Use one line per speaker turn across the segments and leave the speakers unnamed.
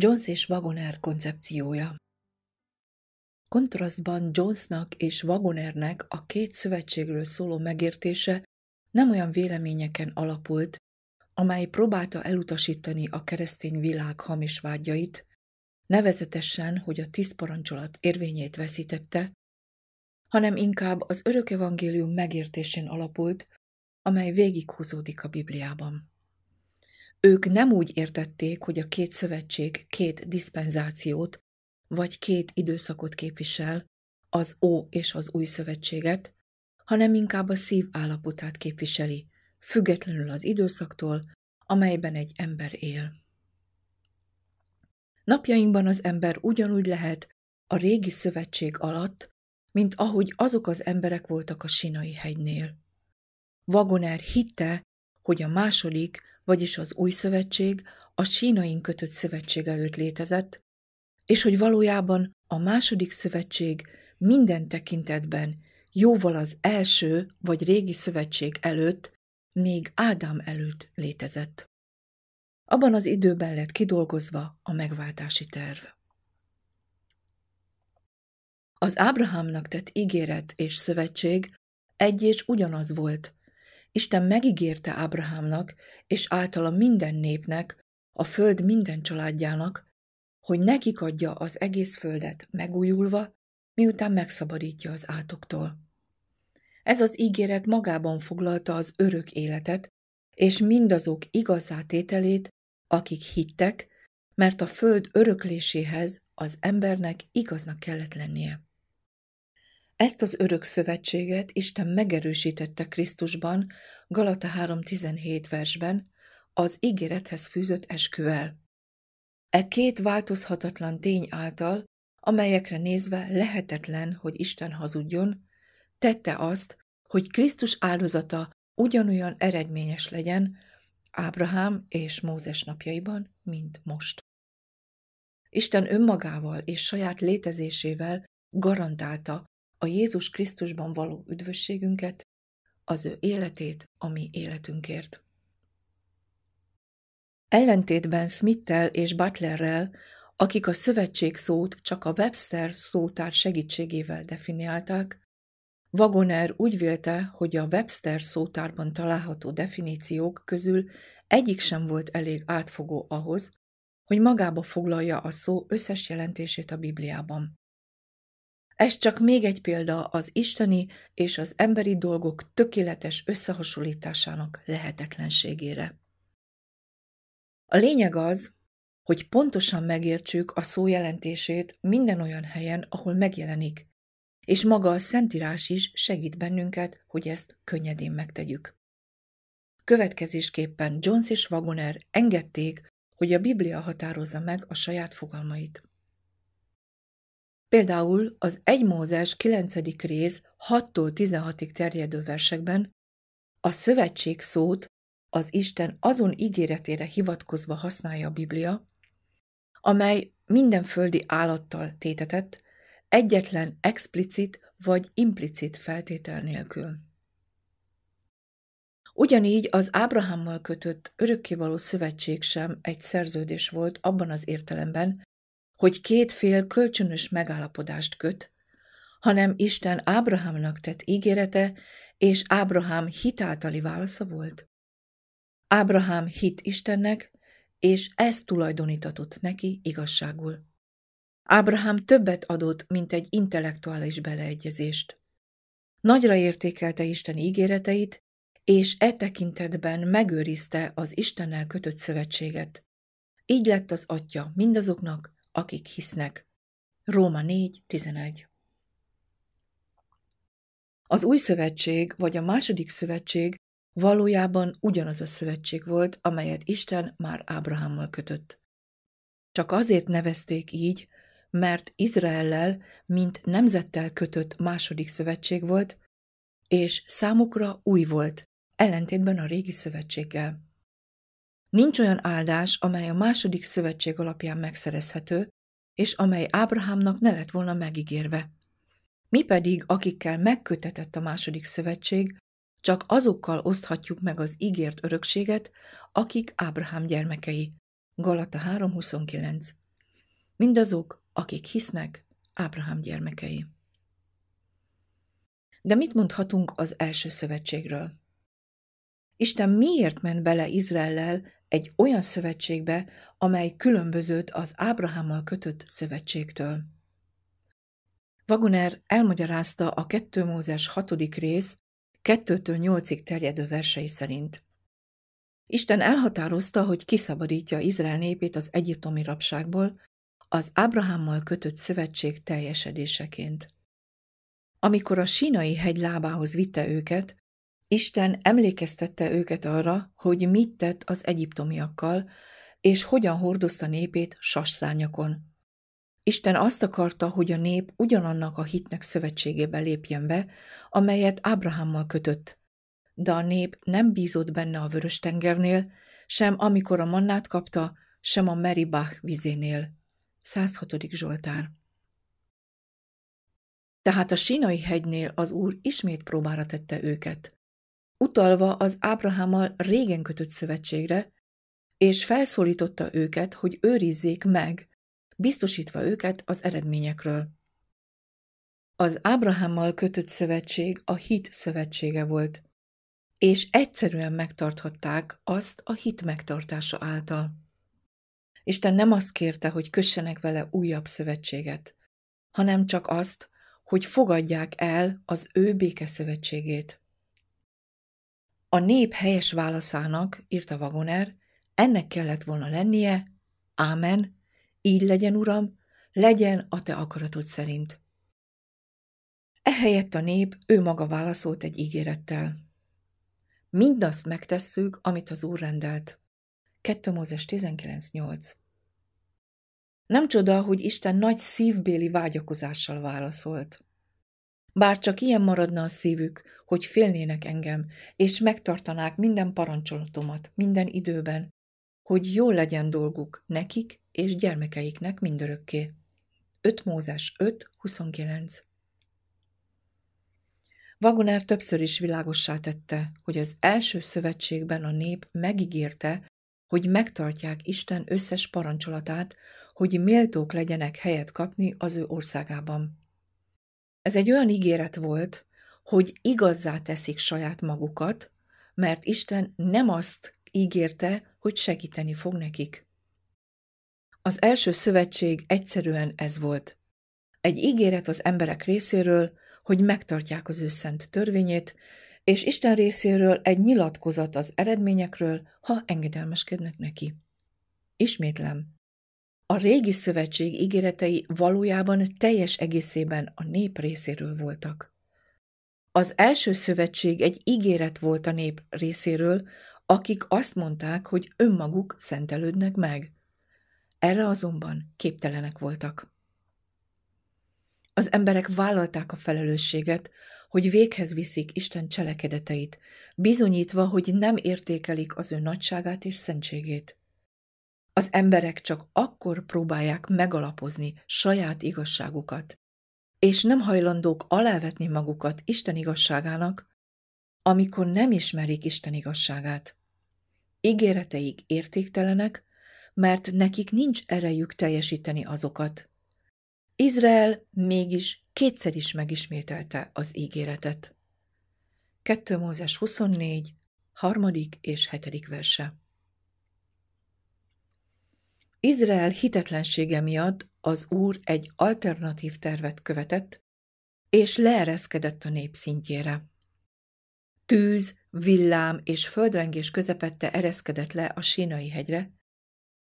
Jones és Wagoner koncepciója Kontrasztban Jonesnak és Wagonernek a két szövetségről szóló megértése nem olyan véleményeken alapult, amely próbálta elutasítani a keresztény világ hamis vágyait, nevezetesen, hogy a tíz parancsolat érvényét veszítette, hanem inkább az örök evangélium megértésén alapult, amely végighúzódik a Bibliában. Ők nem úgy értették, hogy a két szövetség két diszpenzációt, vagy két időszakot képvisel, az Ó és az Új Szövetséget, hanem inkább a szív állapotát képviseli, függetlenül az időszaktól, amelyben egy ember él. Napjainkban az ember ugyanúgy lehet a régi szövetség alatt, mint ahogy azok az emberek voltak a Sinai hegynél. Wagoner hitte, hogy a második, vagyis az új szövetség a sínain kötött szövetség előtt létezett, és hogy valójában a második szövetség minden tekintetben jóval az első vagy régi szövetség előtt, még Ádám előtt létezett. Abban az időben lett kidolgozva a megváltási terv. Az Ábrahámnak tett ígéret és szövetség egy és ugyanaz volt. Isten megígérte Ábrahámnak és általa minden népnek, a föld minden családjának, hogy nekik adja az egész földet megújulva, miután megszabadítja az átoktól. Ez az ígéret magában foglalta az örök életet, és mindazok igazá tételét, akik hittek, mert a föld örökléséhez az embernek igaznak kellett lennie. Ezt az örök szövetséget Isten megerősítette Krisztusban, Galata 3.17 versben, az ígérethez fűzött esküvel. E két változhatatlan tény által, amelyekre nézve lehetetlen, hogy Isten hazudjon, tette azt, hogy Krisztus áldozata ugyanolyan eredményes legyen Ábrahám és Mózes napjaiban, mint most. Isten önmagával és saját létezésével garantálta a Jézus Krisztusban való üdvösségünket, az ő életét a mi életünkért. Ellentétben Smittel és Butlerrel, akik a szövetség szót csak a Webster szótár segítségével definiálták, Wagoner úgy vélte, hogy a Webster szótárban található definíciók közül egyik sem volt elég átfogó ahhoz, hogy magába foglalja a szó összes jelentését a Bibliában. Ez csak még egy példa az isteni és az emberi dolgok tökéletes összehasonlításának lehetetlenségére. A lényeg az, hogy pontosan megértsük a szó jelentését minden olyan helyen, ahol megjelenik, és maga a Szentírás is segít bennünket, hogy ezt könnyedén megtegyük. Következésképpen Jones és Wagoner engedték, hogy a Biblia határozza meg a saját fogalmait. Például az 1 Mózes 9. rész 6-tól 16-ig terjedő versekben a szövetség szót az Isten azon ígéretére hivatkozva használja a Biblia, amely minden földi állattal tétetett, egyetlen explicit vagy implicit feltétel nélkül. Ugyanígy az Ábrahámmal kötött örökkévaló szövetség sem egy szerződés volt abban az értelemben, hogy két fél kölcsönös megállapodást köt, hanem Isten Ábrahámnak tett ígérete, és Ábrahám hitáltali válasza volt. Ábrahám hit Istennek, és ez tulajdonítatott neki igazságul. Ábrahám többet adott, mint egy intellektuális beleegyezést. Nagyra értékelte Isten ígéreteit, és e tekintetben megőrizte az Istennel kötött szövetséget. Így lett az atya mindazoknak, akik hisznek. Róma 4.11 Az új szövetség vagy a második szövetség valójában ugyanaz a szövetség volt, amelyet Isten már Ábrahámmal kötött. Csak azért nevezték így, mert Izraellel, mint nemzettel kötött második szövetség volt, és számukra új volt, ellentétben a régi szövetséggel. Nincs olyan áldás, amely a második szövetség alapján megszerezhető, és amely Ábrahámnak ne lett volna megígérve. Mi pedig, akikkel megkötetett a második szövetség, csak azokkal oszthatjuk meg az ígért örökséget, akik Ábrahám gyermekei. Galata 3.29 mindazok, akik hisznek, Ábrahám gyermekei. De mit mondhatunk az első szövetségről? Isten miért ment bele Izraellel egy olyan szövetségbe, amely különbözött az Ábrahámmal kötött szövetségtől? Wagoner elmagyarázta a 2 Mózes 6. rész 2-től 8-ig terjedő versei szerint. Isten elhatározta, hogy kiszabadítja Izrael népét az egyiptomi rabságból, az Ábrahámmal kötött szövetség teljesedéseként. Amikor a sínai hegy lábához vitte őket, Isten emlékeztette őket arra, hogy mit tett az egyiptomiakkal, és hogyan hordozta népét sasszányakon. Isten azt akarta, hogy a nép ugyanannak a hitnek szövetségébe lépjen be, amelyet Ábrahámmal kötött. De a nép nem bízott benne a Vörös-tengernél, sem amikor a mannát kapta, sem a Meribach vizénél. 106. Zsoltár Tehát a Sinai hegynél az Úr ismét próbára tette őket utalva az Ábrahámmal régen kötött szövetségre, és felszólította őket, hogy őrizzék meg, biztosítva őket az eredményekről. Az Ábrahámmal kötött szövetség a hit szövetsége volt, és egyszerűen megtarthatták azt a hit megtartása által. Isten nem azt kérte, hogy kössenek vele újabb szövetséget, hanem csak azt, hogy fogadják el az ő békeszövetségét. A nép helyes válaszának, írta Vagoner, ennek kellett volna lennie, ámen, így legyen, uram, legyen a te akaratod szerint. Ehelyett a nép ő maga válaszolt egy ígérettel. Mindazt megtesszük, amit az Úr rendelt. 2 Mózes 19.8 Nem csoda, hogy Isten nagy szívbéli vágyakozással válaszolt. Bár csak ilyen maradna a szívük, hogy félnének engem, és megtartanák minden parancsolatomat minden időben, hogy jó legyen dolguk nekik és gyermekeiknek mindörökké. 5 Mózes 5, 29 Vagonár többször is világossá tette, hogy az első szövetségben a nép megígérte, hogy megtartják Isten összes parancsolatát, hogy méltók legyenek helyet kapni az ő országában. Ez egy olyan ígéret volt, hogy igazzá teszik saját magukat, mert Isten nem azt ígérte, hogy segíteni fog nekik. Az első szövetség egyszerűen ez volt. Egy ígéret az emberek részéről, hogy megtartják az ő szent törvényét, és Isten részéről egy nyilatkozat az eredményekről, ha engedelmeskednek neki. Ismétlem, a régi szövetség ígéretei valójában teljes egészében a nép részéről voltak. Az első szövetség egy ígéret volt a nép részéről, akik azt mondták, hogy önmaguk szentelődnek meg. Erre azonban képtelenek voltak. Az emberek vállalták a felelősséget, hogy véghez viszik Isten cselekedeteit, bizonyítva, hogy nem értékelik az ő nagyságát és szentségét. Az emberek csak akkor próbálják megalapozni saját igazságukat, és nem hajlandók alávetni magukat Isten igazságának, amikor nem ismerik Isten igazságát. Ígéreteik értéktelenek, mert nekik nincs erejük teljesíteni azokat. Izrael mégis kétszer is megismételte az ígéretet. 2 Mózes 24, harmadik és hetedik verse. Izrael hitetlensége miatt az Úr egy alternatív tervet követett, és leereszkedett a nép szintjére. Tűz, villám és földrengés közepette ereszkedett le a sínai hegyre,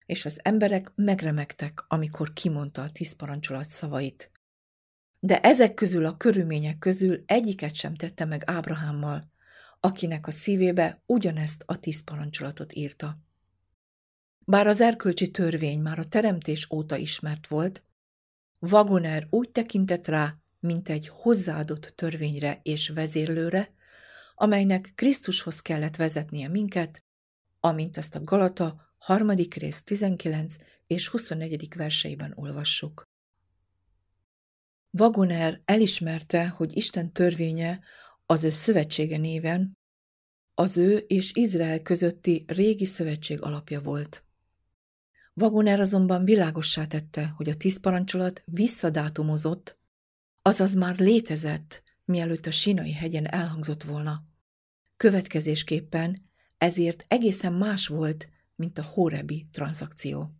és az emberek megremegtek, amikor kimondta a tíz parancsolat szavait. De ezek közül a körülmények közül egyiket sem tette meg Ábrahámmal, akinek a szívébe ugyanezt a tíz parancsolatot írta. Bár az erkölcsi törvény már a teremtés óta ismert volt, Wagoner úgy tekintett rá, mint egy hozzáadott törvényre és vezérlőre, amelynek Krisztushoz kellett vezetnie minket, amint ezt a Galata harmadik rész 19 és 24. verseiben olvassuk. Wagoner elismerte, hogy Isten törvénye az ő szövetsége néven az ő és Izrael közötti régi szövetség alapja volt. Vagoner azonban világossá tette, hogy a tíz parancsolat visszadátumozott, azaz már létezett, mielőtt a Sinai hegyen elhangzott volna. Következésképpen ezért egészen más volt, mint a Horebi tranzakció.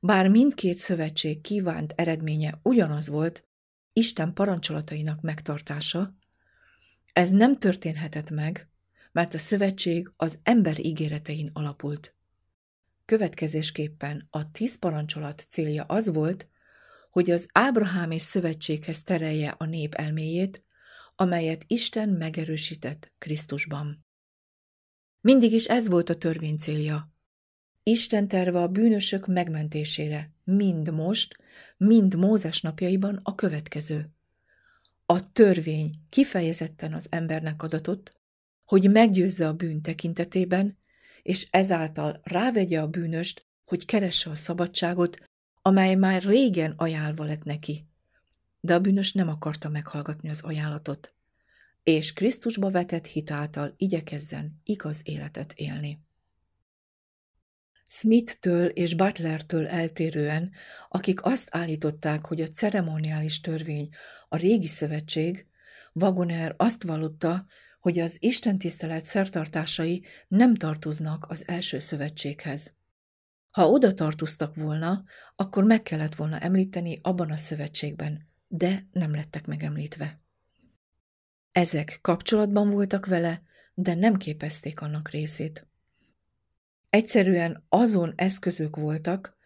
Bár mindkét szövetség kívánt eredménye ugyanaz volt, Isten parancsolatainak megtartása, ez nem történhetett meg, mert a szövetség az ember ígéretein alapult. Következésképpen a tíz parancsolat célja az volt, hogy az Ábrahámi szövetséghez terelje a nép elméjét, amelyet Isten megerősített Krisztusban. Mindig is ez volt a törvény célja. Isten terve a bűnösök megmentésére, mind most, mind Mózes napjaiban a következő. A törvény kifejezetten az embernek adatott, hogy meggyőzze a bűn tekintetében, és ezáltal rávegye a bűnöst, hogy keresse a szabadságot, amely már régen ajánlva lett neki. De a bűnös nem akarta meghallgatni az ajánlatot, és Krisztusba vetett hitáltal igyekezzen igaz életet élni. Smith-től és Butlertől eltérően, akik azt állították, hogy a ceremoniális törvény a régi szövetség, Wagoner azt vallotta, hogy az istentisztelet szertartásai nem tartoznak az első szövetséghez. Ha oda tartoztak volna, akkor meg kellett volna említeni abban a szövetségben, de nem lettek megemlítve. Ezek kapcsolatban voltak vele, de nem képezték annak részét. Egyszerűen azon eszközök voltak,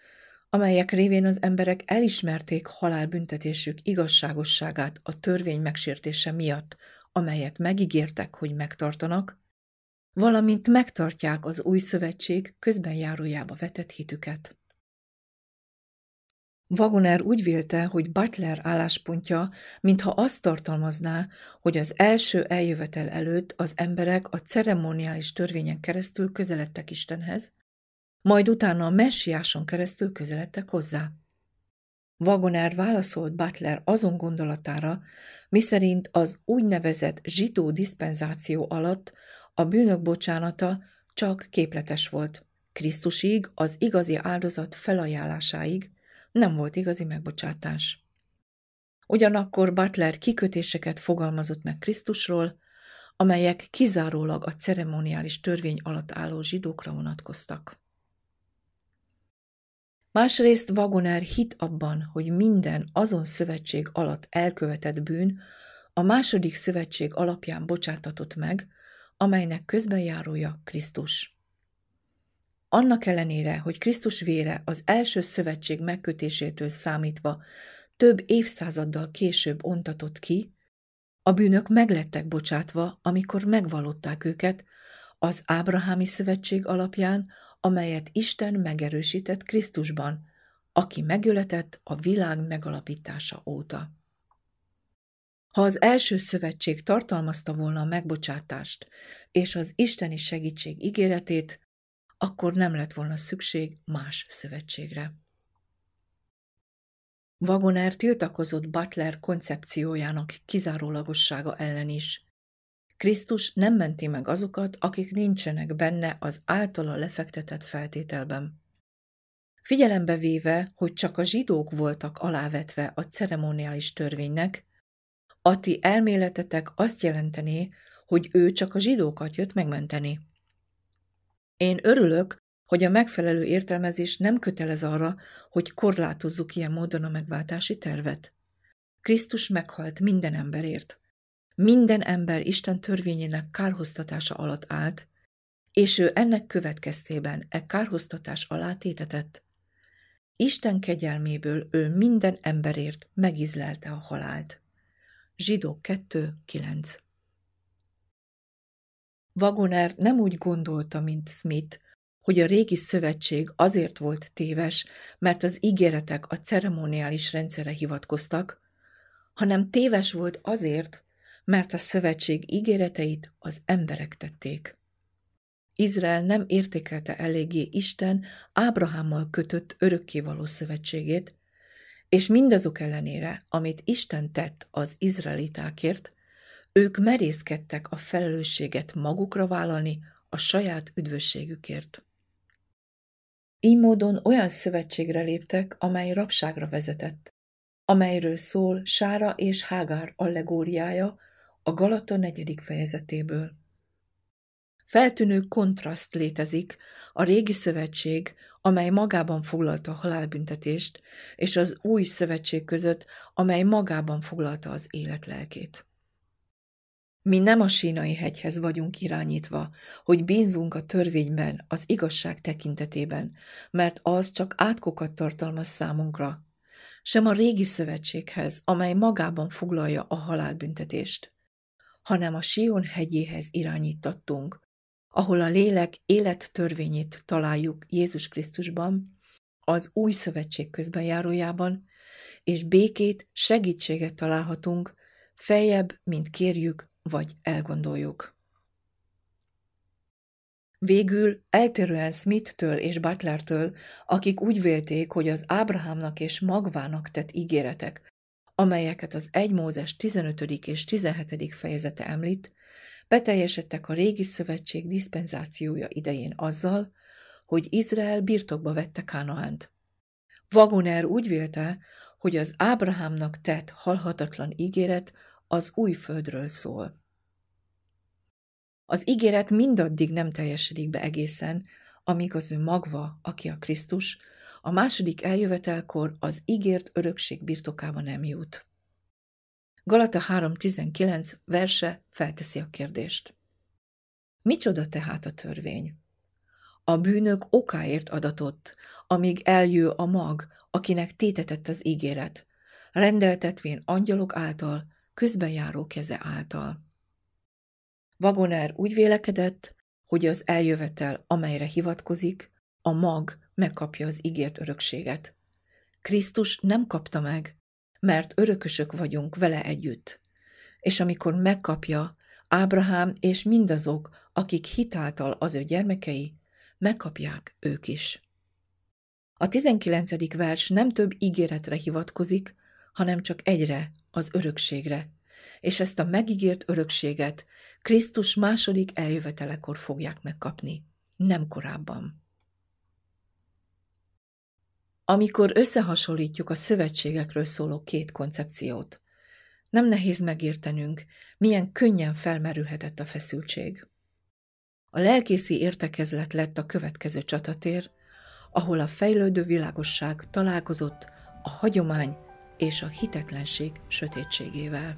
amelyek révén az emberek elismerték halálbüntetésük igazságosságát a törvény megsértése miatt, amelyet megígértek, hogy megtartanak, valamint megtartják az új szövetség közben járójába vetett hitüket. Wagoner úgy vélte, hogy Butler álláspontja, mintha azt tartalmazná, hogy az első eljövetel előtt az emberek a ceremoniális törvényen keresztül közeledtek Istenhez, majd utána a messiáson keresztül közeledtek hozzá. Wagoner válaszolt Butler azon gondolatára, miszerint az úgynevezett zsidó diszpenzáció alatt a bűnök bocsánata csak képletes volt. Krisztusig, az igazi áldozat felajánlásáig nem volt igazi megbocsátás. Ugyanakkor Butler kikötéseket fogalmazott meg Krisztusról, amelyek kizárólag a ceremoniális törvény alatt álló zsidókra vonatkoztak. Másrészt Wagoner hit abban, hogy minden azon szövetség alatt elkövetett bűn a második szövetség alapján bocsátatott meg, amelynek közbenjárója Krisztus. Annak ellenére, hogy Krisztus vére az első szövetség megkötésétől számítva több évszázaddal később ontatott ki, a bűnök meglettek bocsátva, amikor megvalották őket az Ábrahámi szövetség alapján, amelyet Isten megerősített Krisztusban, aki megöletett a világ megalapítása óta. Ha az első szövetség tartalmazta volna a megbocsátást és az isteni segítség ígéretét, akkor nem lett volna szükség más szövetségre. Wagoner tiltakozott Butler koncepciójának kizárólagossága ellen is. Krisztus nem menti meg azokat, akik nincsenek benne az általa lefektetett feltételben. Figyelembe véve, hogy csak a zsidók voltak alávetve a ceremoniális törvénynek, a ti elméletetek azt jelentené, hogy ő csak a zsidókat jött megmenteni. Én örülök, hogy a megfelelő értelmezés nem kötelez arra, hogy korlátozzuk ilyen módon a megváltási tervet. Krisztus meghalt minden emberért. Minden ember Isten törvényének kárhoztatása alatt állt, és ő ennek következtében e kárhoztatás alá tétetett. Isten kegyelméből ő minden emberért megizlelte a halált. Zsidók 2.9 Wagoner nem úgy gondolta, mint Smith, hogy a régi szövetség azért volt téves, mert az ígéretek a ceremoniális rendszere hivatkoztak, hanem téves volt azért, mert a szövetség ígéreteit az emberek tették. Izrael nem értékelte eléggé Isten Ábrahámmal kötött örökkévaló szövetségét, és mindazok ellenére, amit Isten tett az izraelitákért, ők merészkedtek a felelősséget magukra vállalni a saját üdvösségükért. Így módon olyan szövetségre léptek, amely rabságra vezetett, amelyről szól Sára és Hágár allegóriája a Galata negyedik fejezetéből. Feltűnő kontraszt létezik a régi szövetség, amely magában foglalta a halálbüntetést, és az új szövetség között, amely magában foglalta az élet lelkét. Mi nem a sínai hegyhez vagyunk irányítva, hogy bízzunk a törvényben, az igazság tekintetében, mert az csak átkokat tartalmaz számunkra, sem a régi szövetséghez, amely magában foglalja a halálbüntetést, hanem a Sion hegyéhez irányítattunk, ahol a lélek élettörvényét találjuk Jézus Krisztusban, az új szövetség közbenjárójában, és békét, segítséget találhatunk, feljebb, mint kérjük vagy elgondoljuk. Végül eltérően Smith-től és Butlertől, akik úgy vélték, hogy az Ábrahámnak és Magvának tett ígéretek, amelyeket az 1 Mózes 15. és 17. fejezete említ, beteljesedtek a régi szövetség diszpenzációja idején azzal, hogy Izrael birtokba vette Kánaánt. Wagoner úgy vélte, hogy az Ábrahámnak tett halhatatlan ígéret az új földről szól. Az ígéret mindaddig nem teljesedik be egészen, amíg az ő magva, aki a Krisztus, a második eljövetelkor az ígért örökség birtokába nem jut. Galata 3.19 verse felteszi a kérdést. Micsoda tehát a törvény? A bűnök okáért adatott, amíg eljő a mag, akinek tétetett az ígéret, rendeltetvén angyalok által, közbenjáró keze által. Vagoner úgy vélekedett, hogy az eljövetel, amelyre hivatkozik, a mag megkapja az ígért örökséget. Krisztus nem kapta meg, mert örökösök vagyunk vele együtt. És amikor megkapja, Ábrahám és mindazok, akik hitáltal az ő gyermekei, megkapják ők is. A 19. vers nem több ígéretre hivatkozik, hanem csak egyre, az örökségre, és ezt a megígért örökséget Krisztus második eljövetelekor fogják megkapni, nem korábban. Amikor összehasonlítjuk a szövetségekről szóló két koncepciót, nem nehéz megértenünk, milyen könnyen felmerülhetett a feszültség. A lelkészi értekezlet lett a következő csatatér, ahol a fejlődő világosság találkozott a hagyomány és a hitetlenség sötétségével.